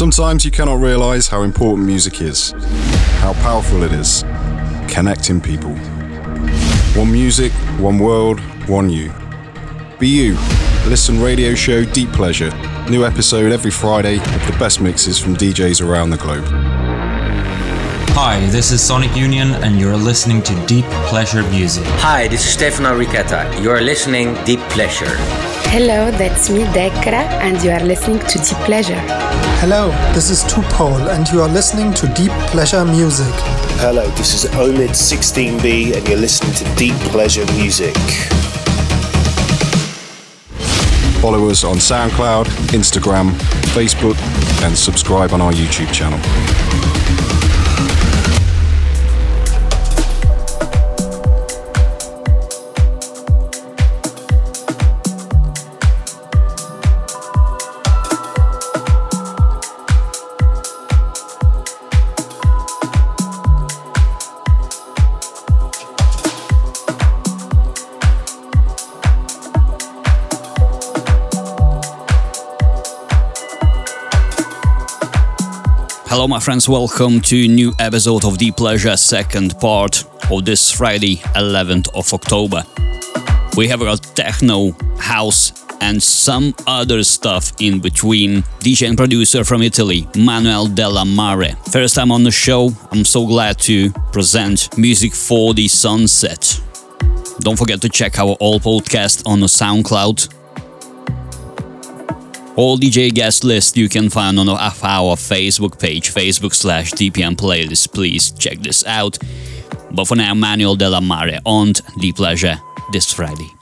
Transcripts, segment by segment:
Sometimes you cannot realize how important music is, how powerful it is, connecting people. One music, one world, one you. Be you. Listen radio show Deep Pleasure. New episode every Friday of the best mixes from DJs around the globe. Hi, this is Sonic Union, and you're listening to Deep Pleasure Music. Hi, this is Stefano Richetta. You're listening Deep Pleasure. Hello, that's me, Dekra, and you are listening to Deep Pleasure. Hello, this is Tupol, and you are listening to Deep Pleasure Music. Hello, this is Omid16B, and you're listening to Deep Pleasure Music. Follow us on SoundCloud, Instagram, Facebook, and subscribe on our YouTube channel. Hello, my friends, welcome to new episode of Deep Pleasure, second part of this Friday, 11th of October. We have got techno, house, and some other stuff in between. DJ and producer from Italy, Manuel De La Mare. First time on the show, I'm so glad to present music for the sunset. Don't forget to check our old podcast on the SoundCloud all DJ guest list you can find on our Facebook page, Facebook slash DPM playlist. Please check this out. But for now, Manuel de la Mare on Deep Pleasure this Friday.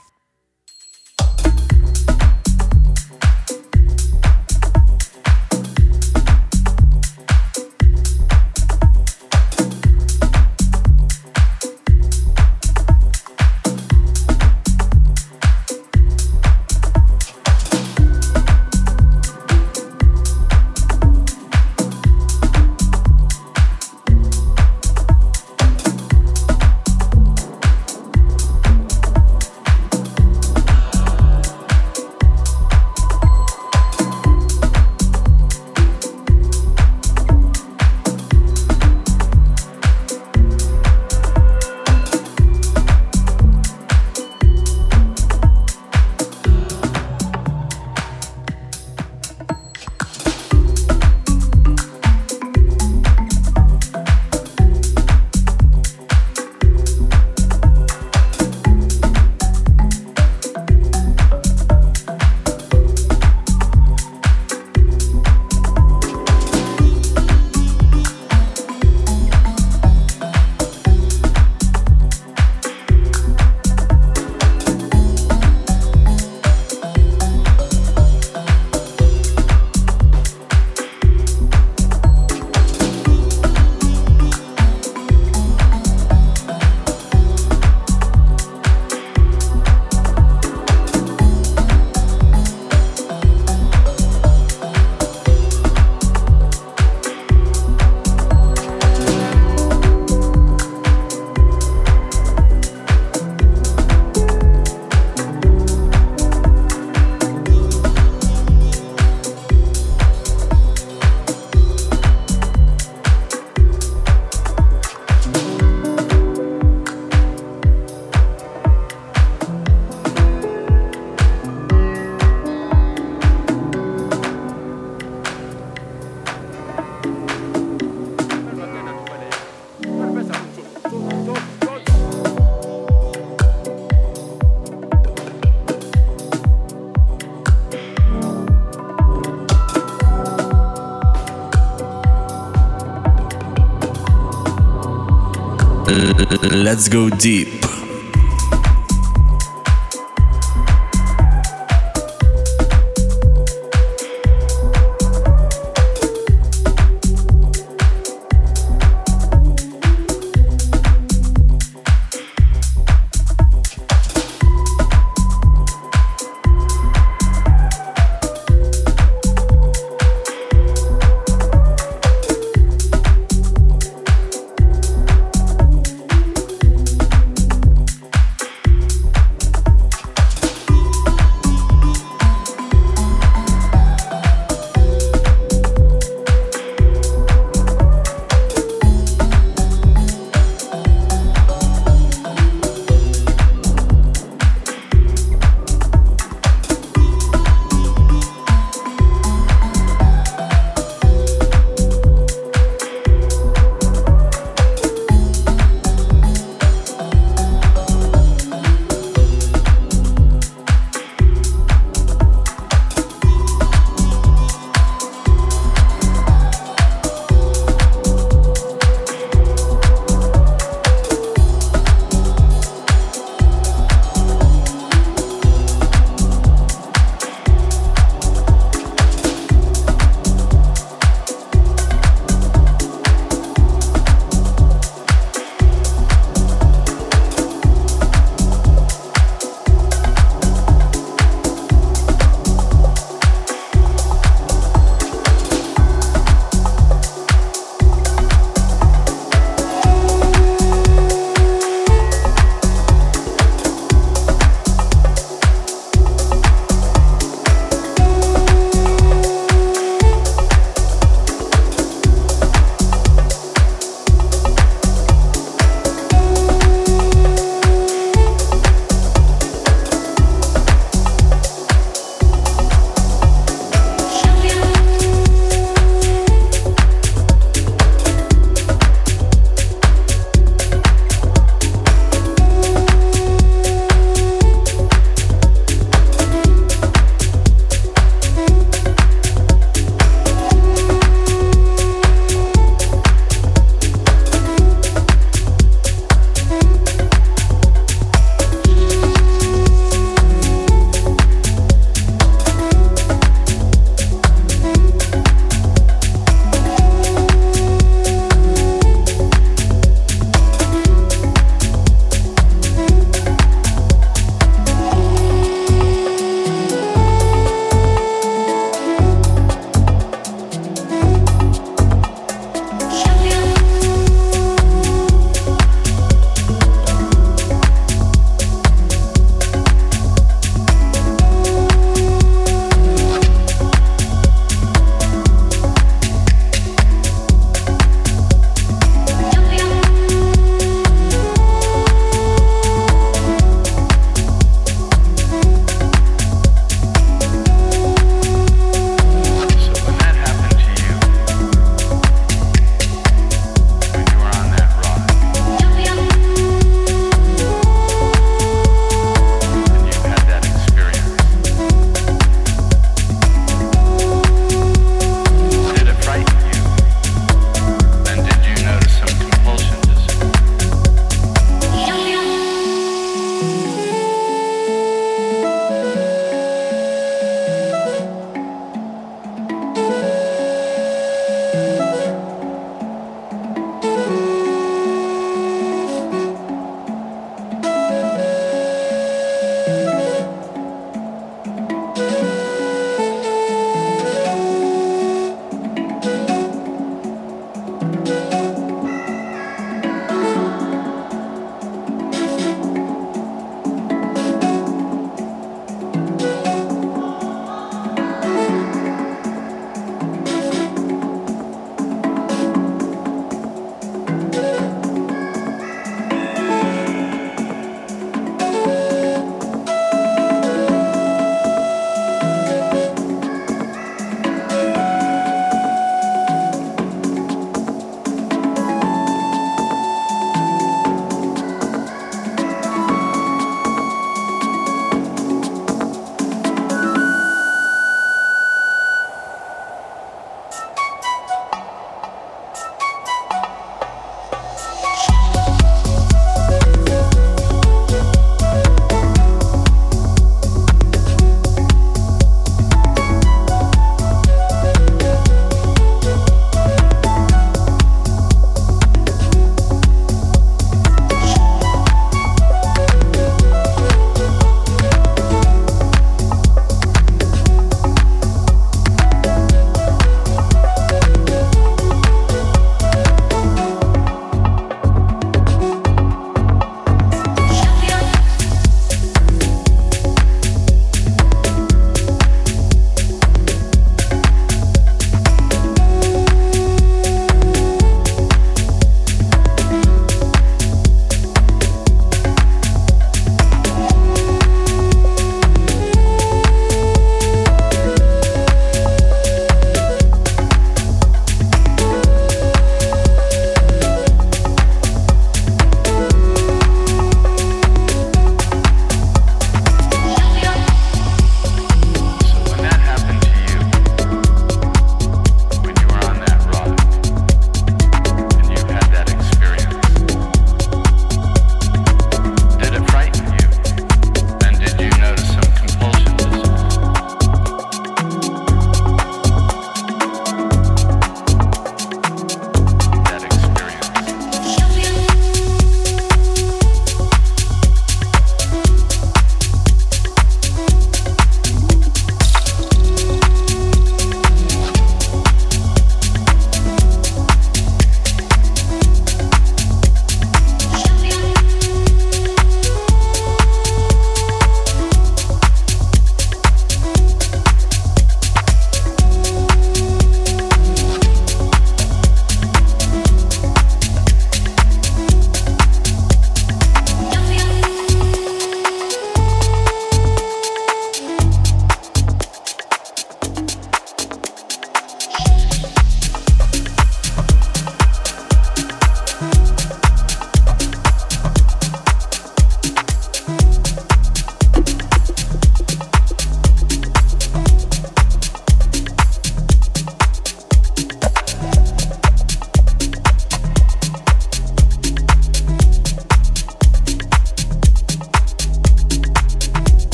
Let's go deep.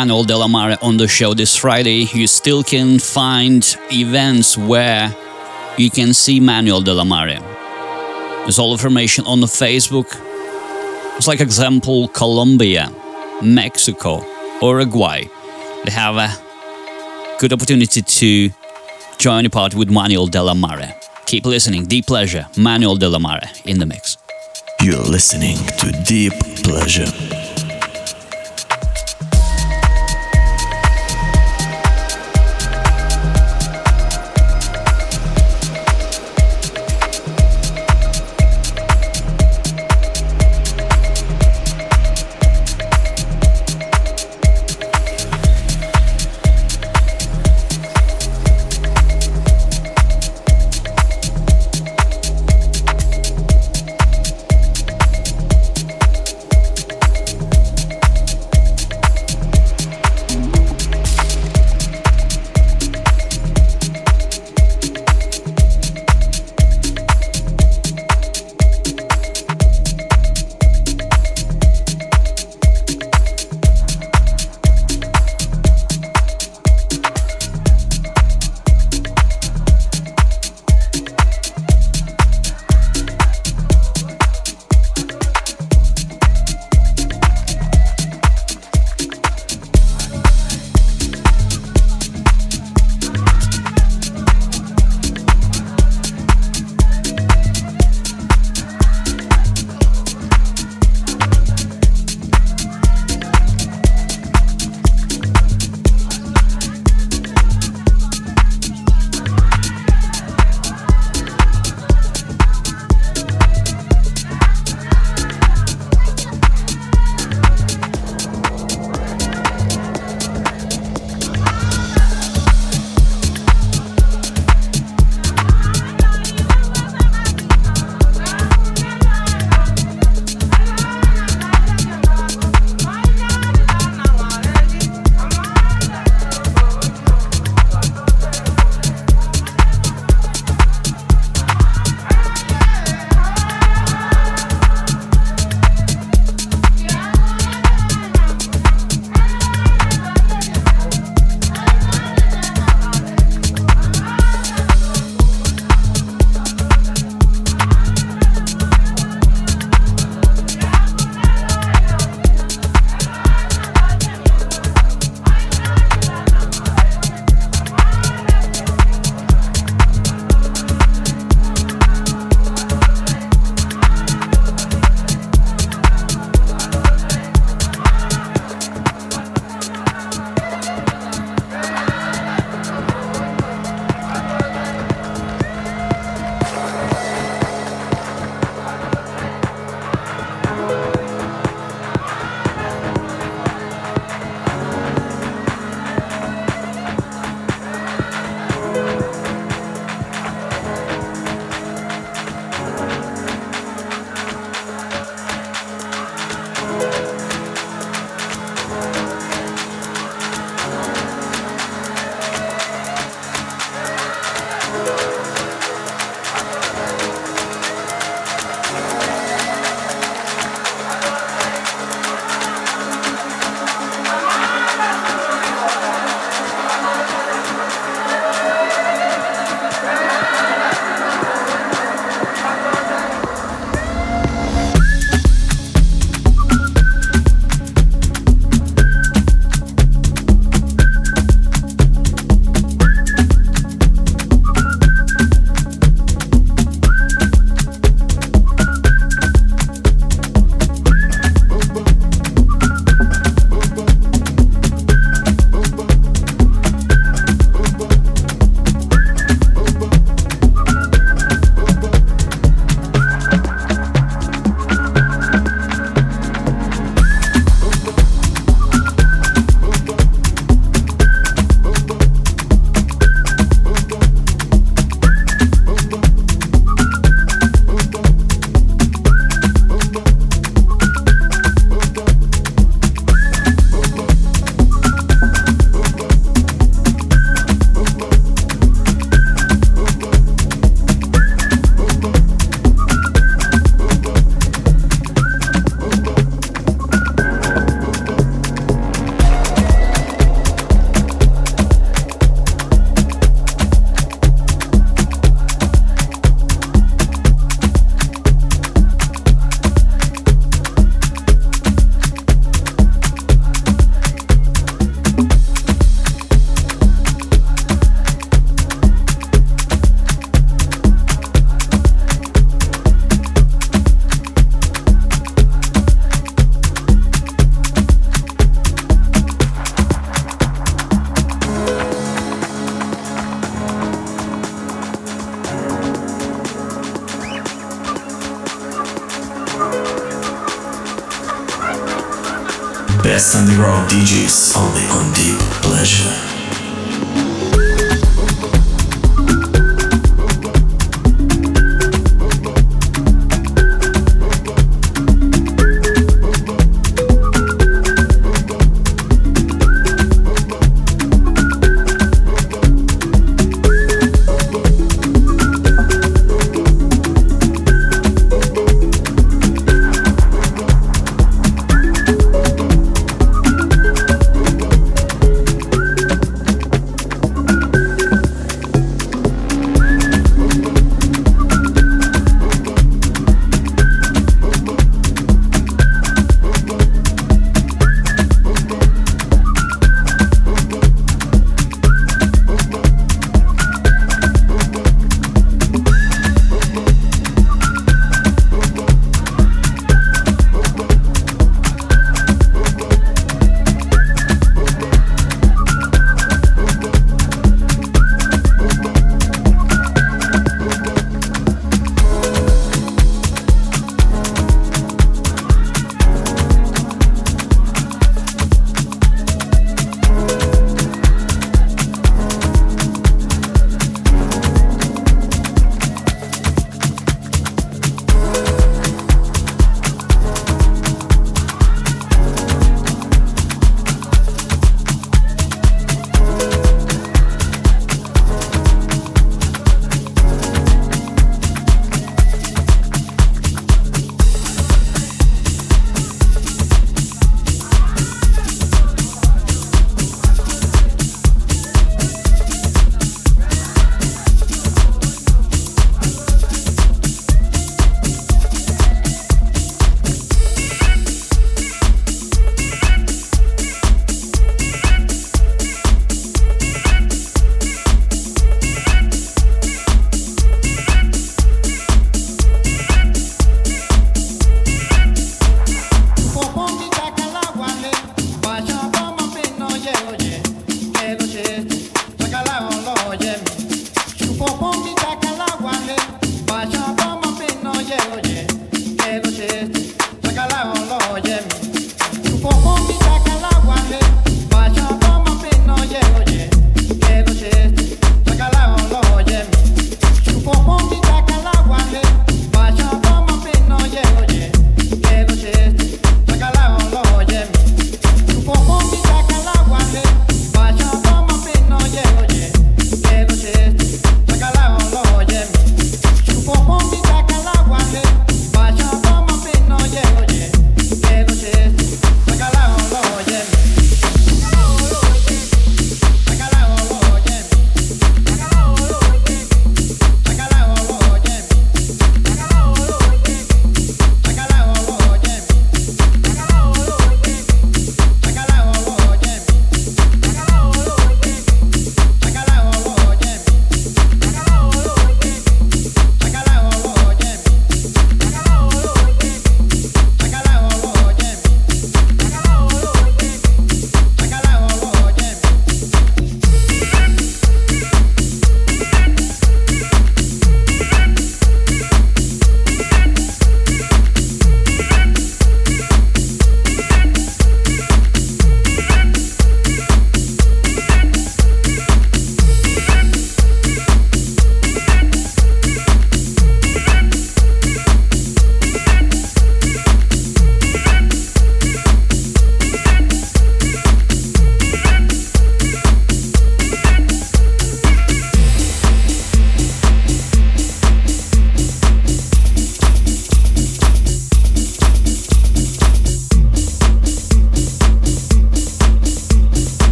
Manuel De La Mare on the show this Friday. You still can find events where you can see Manuel De La Mare. There's all information on the Facebook. It's like example Colombia, Mexico, Uruguay. They have a good opportunity to join a party with Manuel De La Mare. Keep listening. Deep Pleasure, Manuel De La Mare in the mix. You're listening to Deep Pleasure.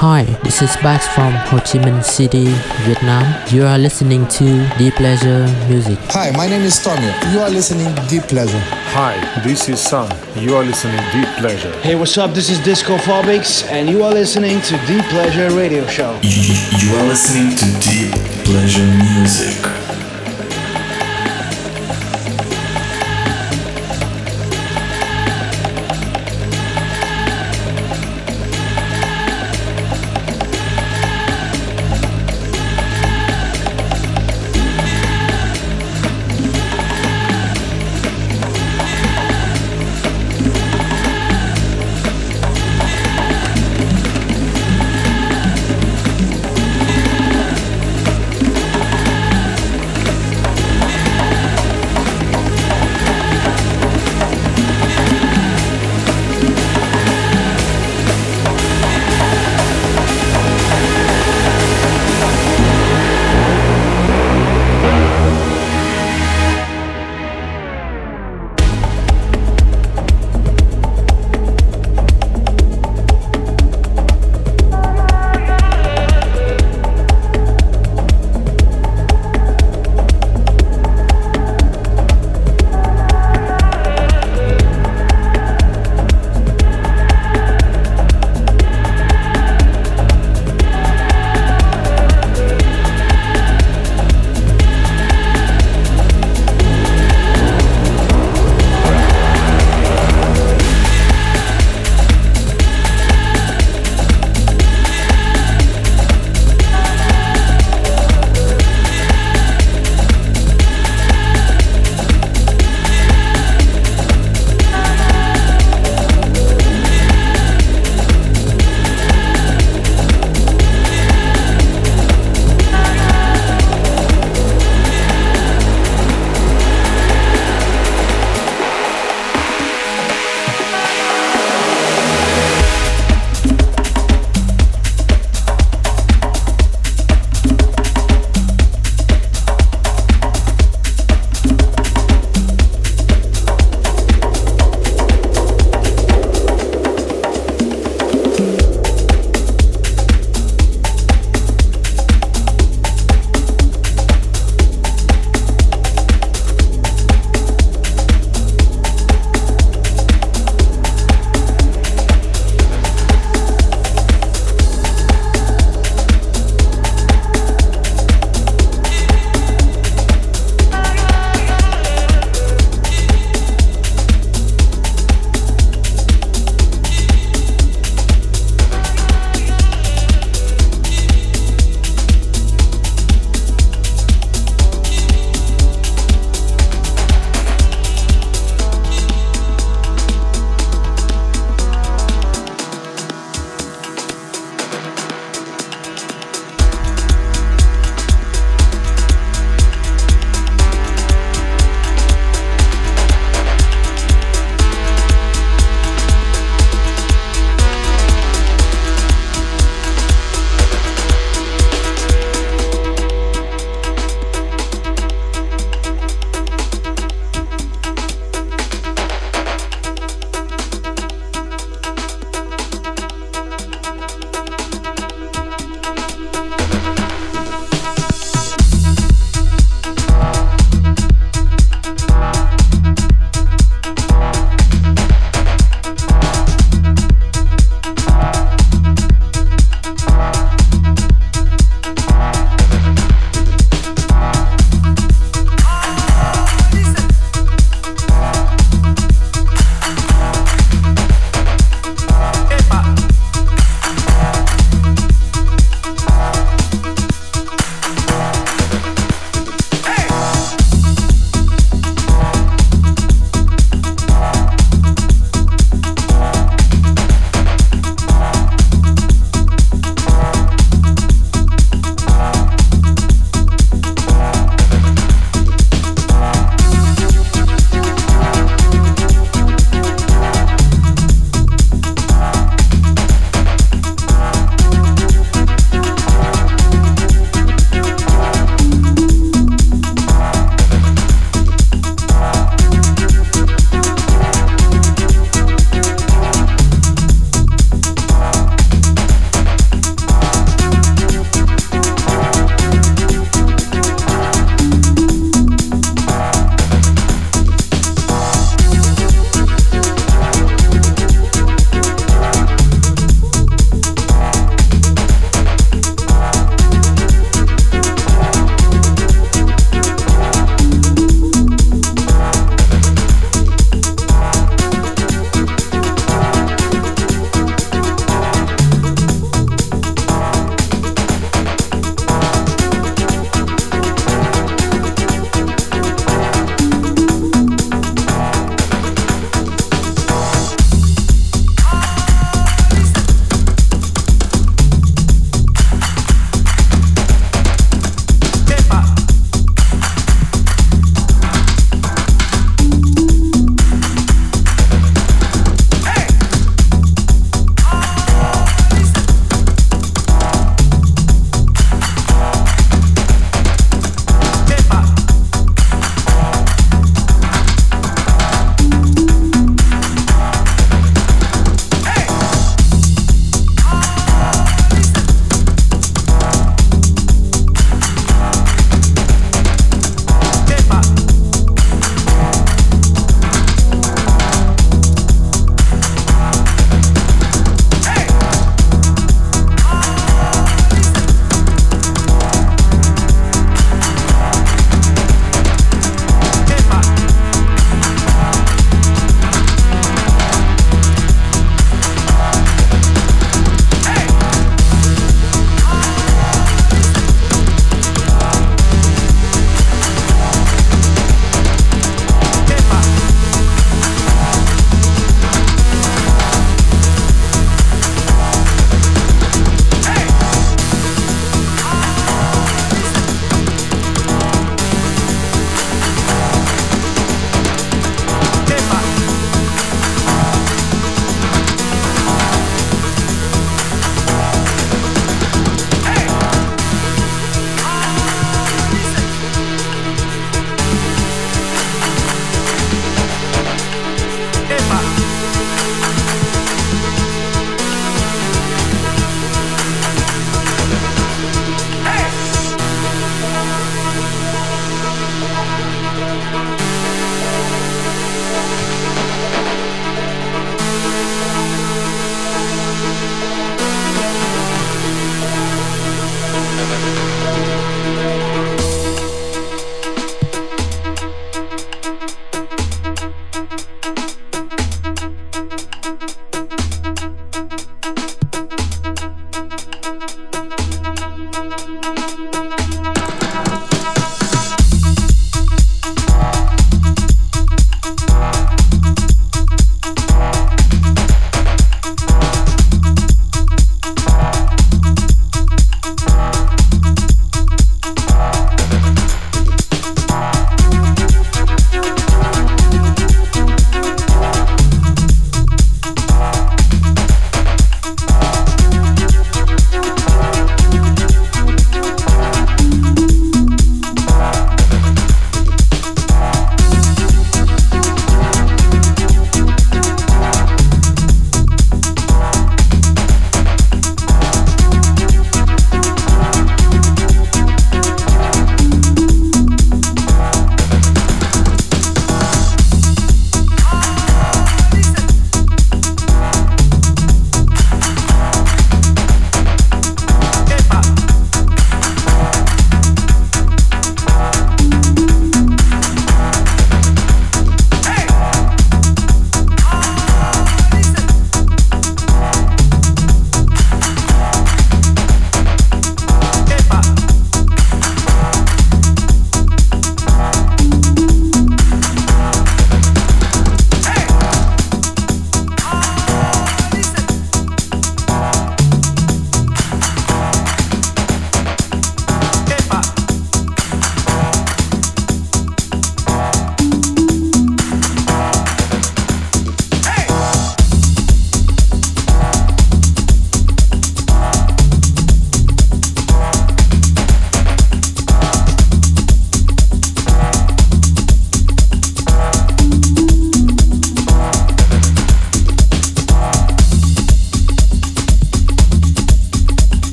Hi, this is Bax from Ho Chi Minh City, Vietnam. You are listening to Deep Pleasure Music. Hi, my name is Tommy. You are listening Deep Pleasure. Hi, this is Sun. You are listening Deep Pleasure. Hey, what's up? This is Disco Phobics, and you are listening to Deep Pleasure Radio Show. You are listening to Deep Pleasure Music.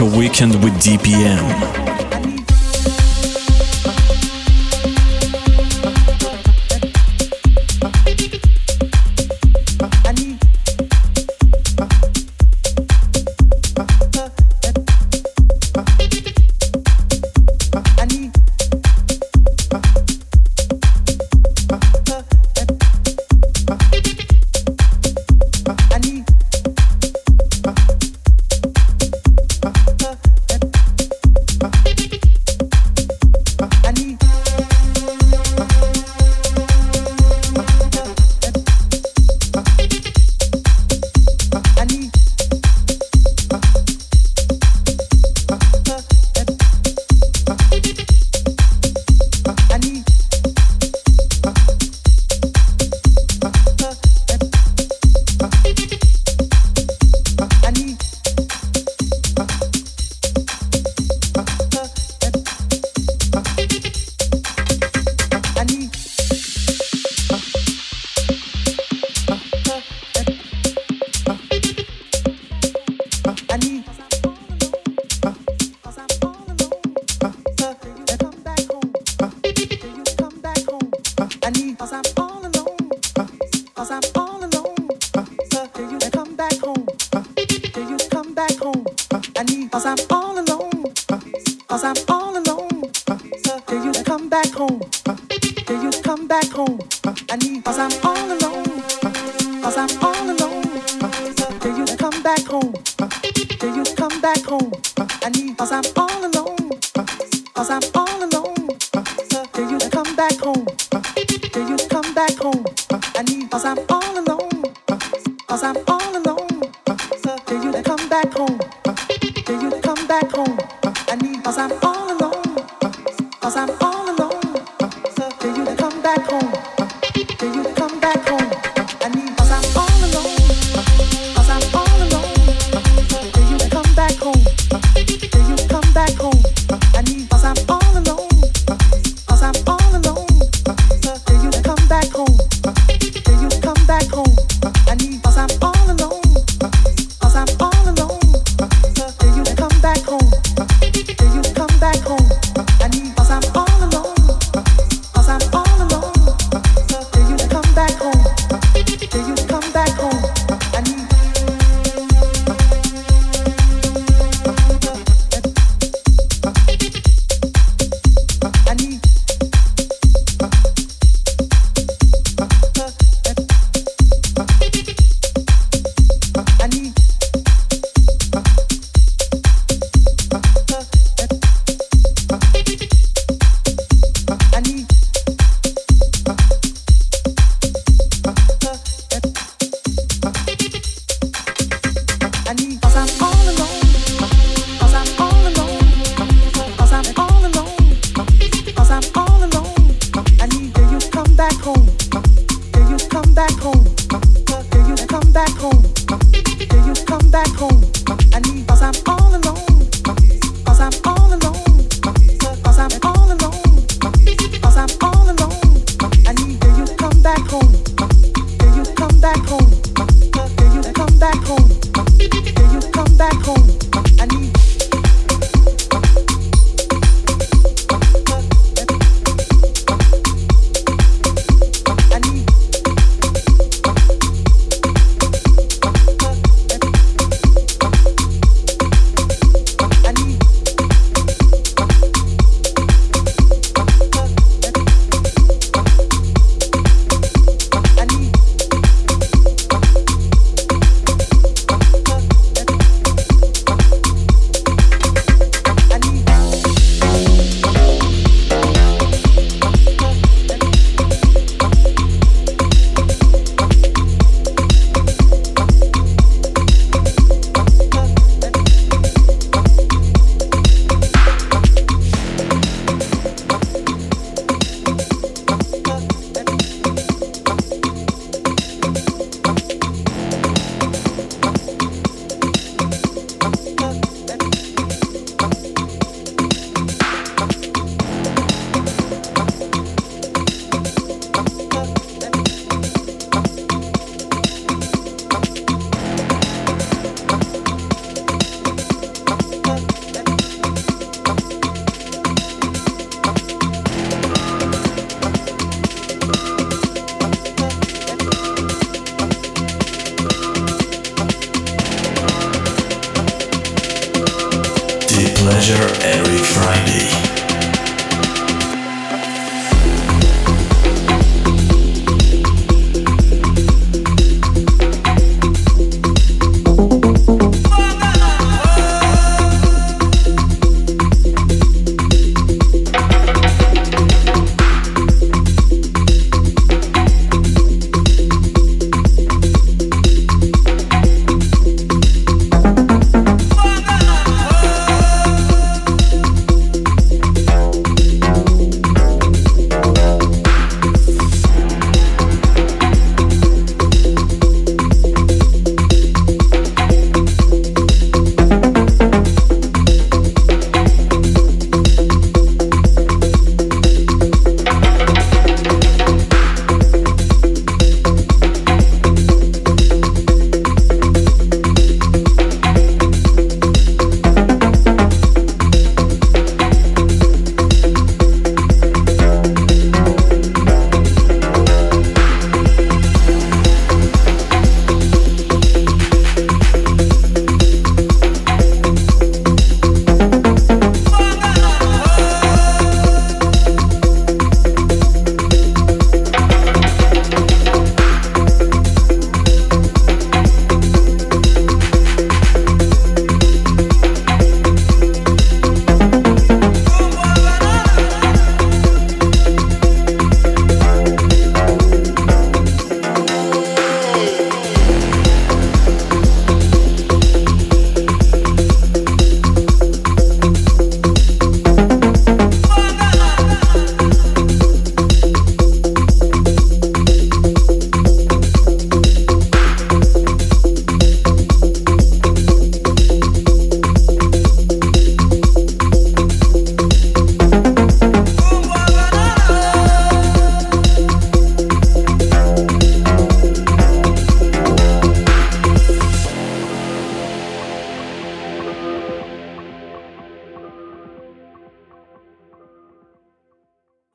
Your weekend with DPM. Pleasure every